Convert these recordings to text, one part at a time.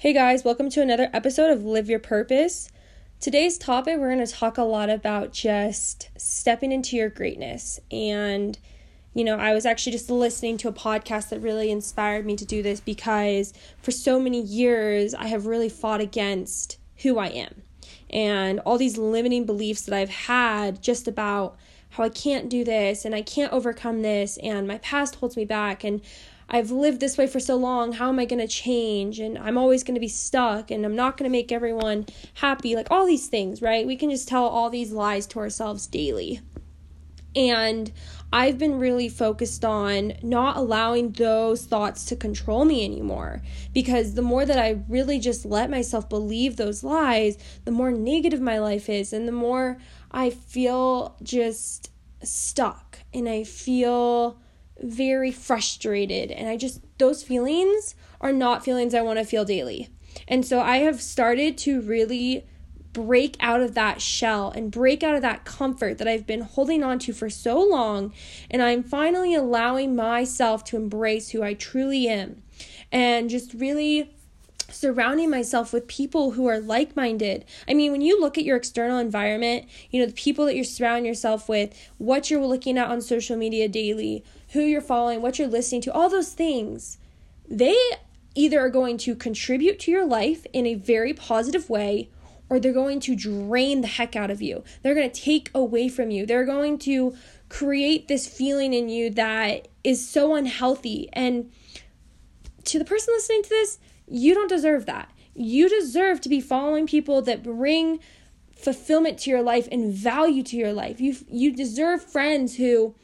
Hey guys, welcome to another episode of Live Your Purpose. Today's topic, we're going to talk a lot about just stepping into your greatness. And, you know, I was actually just listening to a podcast that really inspired me to do this because for so many years I have really fought against who I am and all these limiting beliefs that I've had just about how I can't do this and I can't overcome this and my past holds me back and I've lived this way for so long. How am I going to change? And I'm always going to be stuck and I'm not going to make everyone happy. Like all these things, right? We can just tell all these lies to ourselves daily. And I've been really focused on not allowing those thoughts to control me anymore. Because the more that I really just let myself believe those lies, the more negative my life is, and the more I feel just stuck and I feel very frustrated. And I just, those feelings are not feelings I want to feel daily. And so I have started to really break out of that shell and break out of that comfort that I've been holding on to for so long. And I'm finally allowing myself to embrace who I truly am and just really surrounding myself with people who are like minded. I mean, when you look at your external environment, you know, the people that you're surrounding yourself with, what you're looking at on social media daily, who you're following, what you're listening to, all those things, they either are going to contribute to your life in a very positive way or they're going to drain the heck out of you. They're going to take away from you. They're going to create this feeling in you that is so unhealthy. And to the person listening to this, you don't deserve that. You deserve to be following people that bring fulfillment to your life and value to your life. You you deserve friends who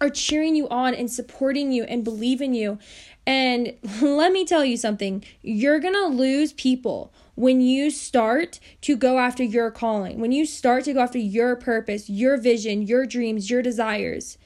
are cheering you on and supporting you and believe in you. And let me tell you something, you're going to lose people when you start to go after your calling, when you start to go after your purpose, your vision, your dreams, your desires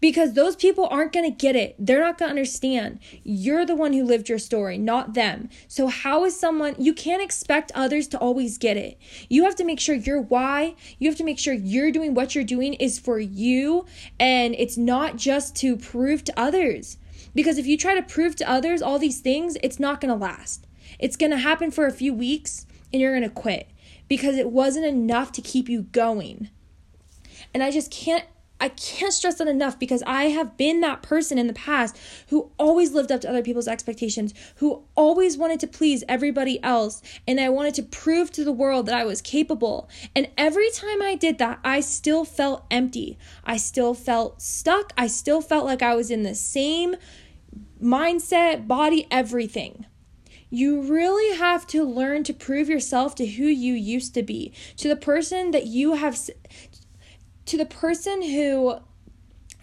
because those people aren't going to get it. They're not going to understand. You're the one who lived your story, not them. So, how is someone, you can't expect others to always get it. You have to make sure your why, you have to make sure you're doing what you're doing is for you and it's not just to prove to others. Because if you try to prove to others all these things, it's not going to last. It's going to happen for a few weeks and you're going to quit because it wasn't enough to keep you going. And I just can't I can't stress that enough because I have been that person in the past who always lived up to other people's expectations, who always wanted to please everybody else, and I wanted to prove to the world that I was capable. And every time I did that, I still felt empty. I still felt stuck. I still felt like I was in the same mindset, body, everything. You really have to learn to prove yourself to who you used to be, to the person that you have to the person who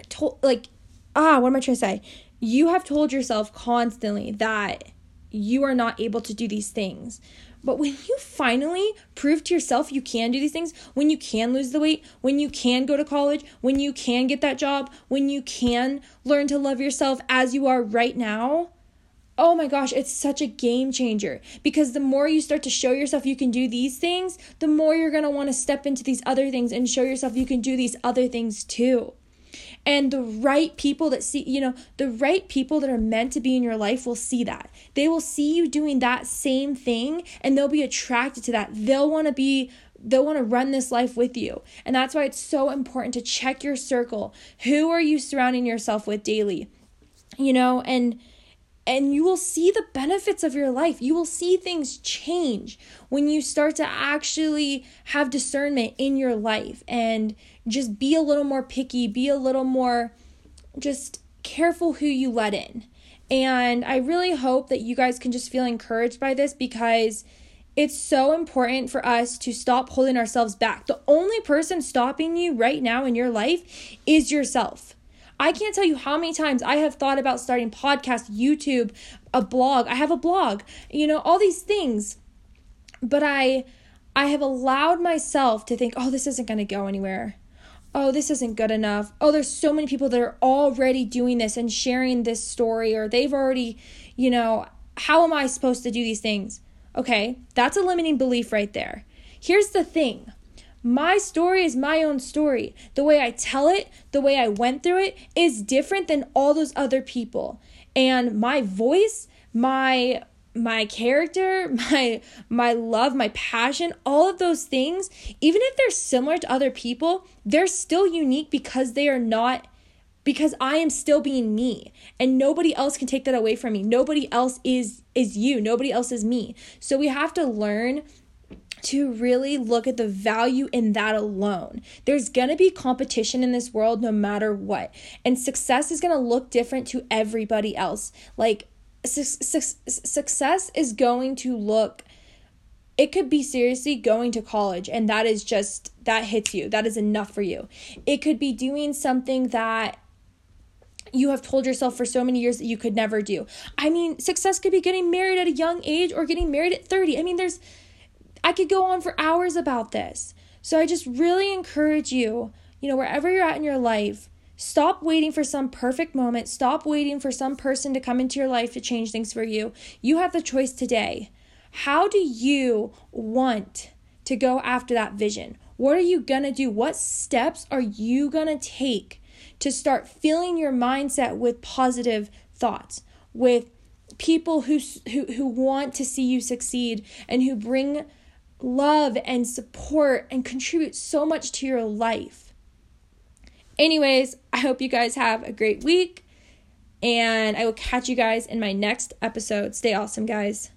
told like ah what am i trying to say? You have told yourself constantly that you are not able to do these things. But when you finally prove to yourself you can do these things, when you can lose the weight, when you can go to college, when you can get that job, when you can learn to love yourself as you are right now, Oh my gosh, it's such a game changer because the more you start to show yourself you can do these things, the more you're going to want to step into these other things and show yourself you can do these other things too. And the right people that see, you know, the right people that are meant to be in your life will see that. They will see you doing that same thing and they'll be attracted to that. They'll want to be they'll want to run this life with you. And that's why it's so important to check your circle. Who are you surrounding yourself with daily? You know, and and you will see the benefits of your life. You will see things change when you start to actually have discernment in your life and just be a little more picky, be a little more just careful who you let in. And I really hope that you guys can just feel encouraged by this because it's so important for us to stop holding ourselves back. The only person stopping you right now in your life is yourself. I can't tell you how many times I have thought about starting podcast, YouTube, a blog. I have a blog, you know, all these things. But I I have allowed myself to think, "Oh, this isn't going to go anywhere." Oh, this isn't good enough. Oh, there's so many people that are already doing this and sharing this story or they've already, you know, how am I supposed to do these things? Okay, that's a limiting belief right there. Here's the thing my story is my own story. The way I tell it, the way I went through it is different than all those other people. And my voice, my my character, my my love, my passion, all of those things, even if they're similar to other people, they're still unique because they are not because I am still being me and nobody else can take that away from me. Nobody else is is you. Nobody else is me. So we have to learn to really look at the value in that alone. There's going to be competition in this world no matter what. And success is going to look different to everybody else. Like su- su- success is going to look it could be seriously going to college and that is just that hits you. That is enough for you. It could be doing something that you have told yourself for so many years that you could never do. I mean, success could be getting married at a young age or getting married at 30. I mean, there's I could go on for hours about this. So I just really encourage you, you know, wherever you're at in your life, stop waiting for some perfect moment. Stop waiting for some person to come into your life to change things for you. You have the choice today. How do you want to go after that vision? What are you going to do? What steps are you going to take to start filling your mindset with positive thoughts, with people who, who, who want to see you succeed and who bring love and support and contribute so much to your life. Anyways, I hope you guys have a great week and I will catch you guys in my next episode. Stay awesome, guys.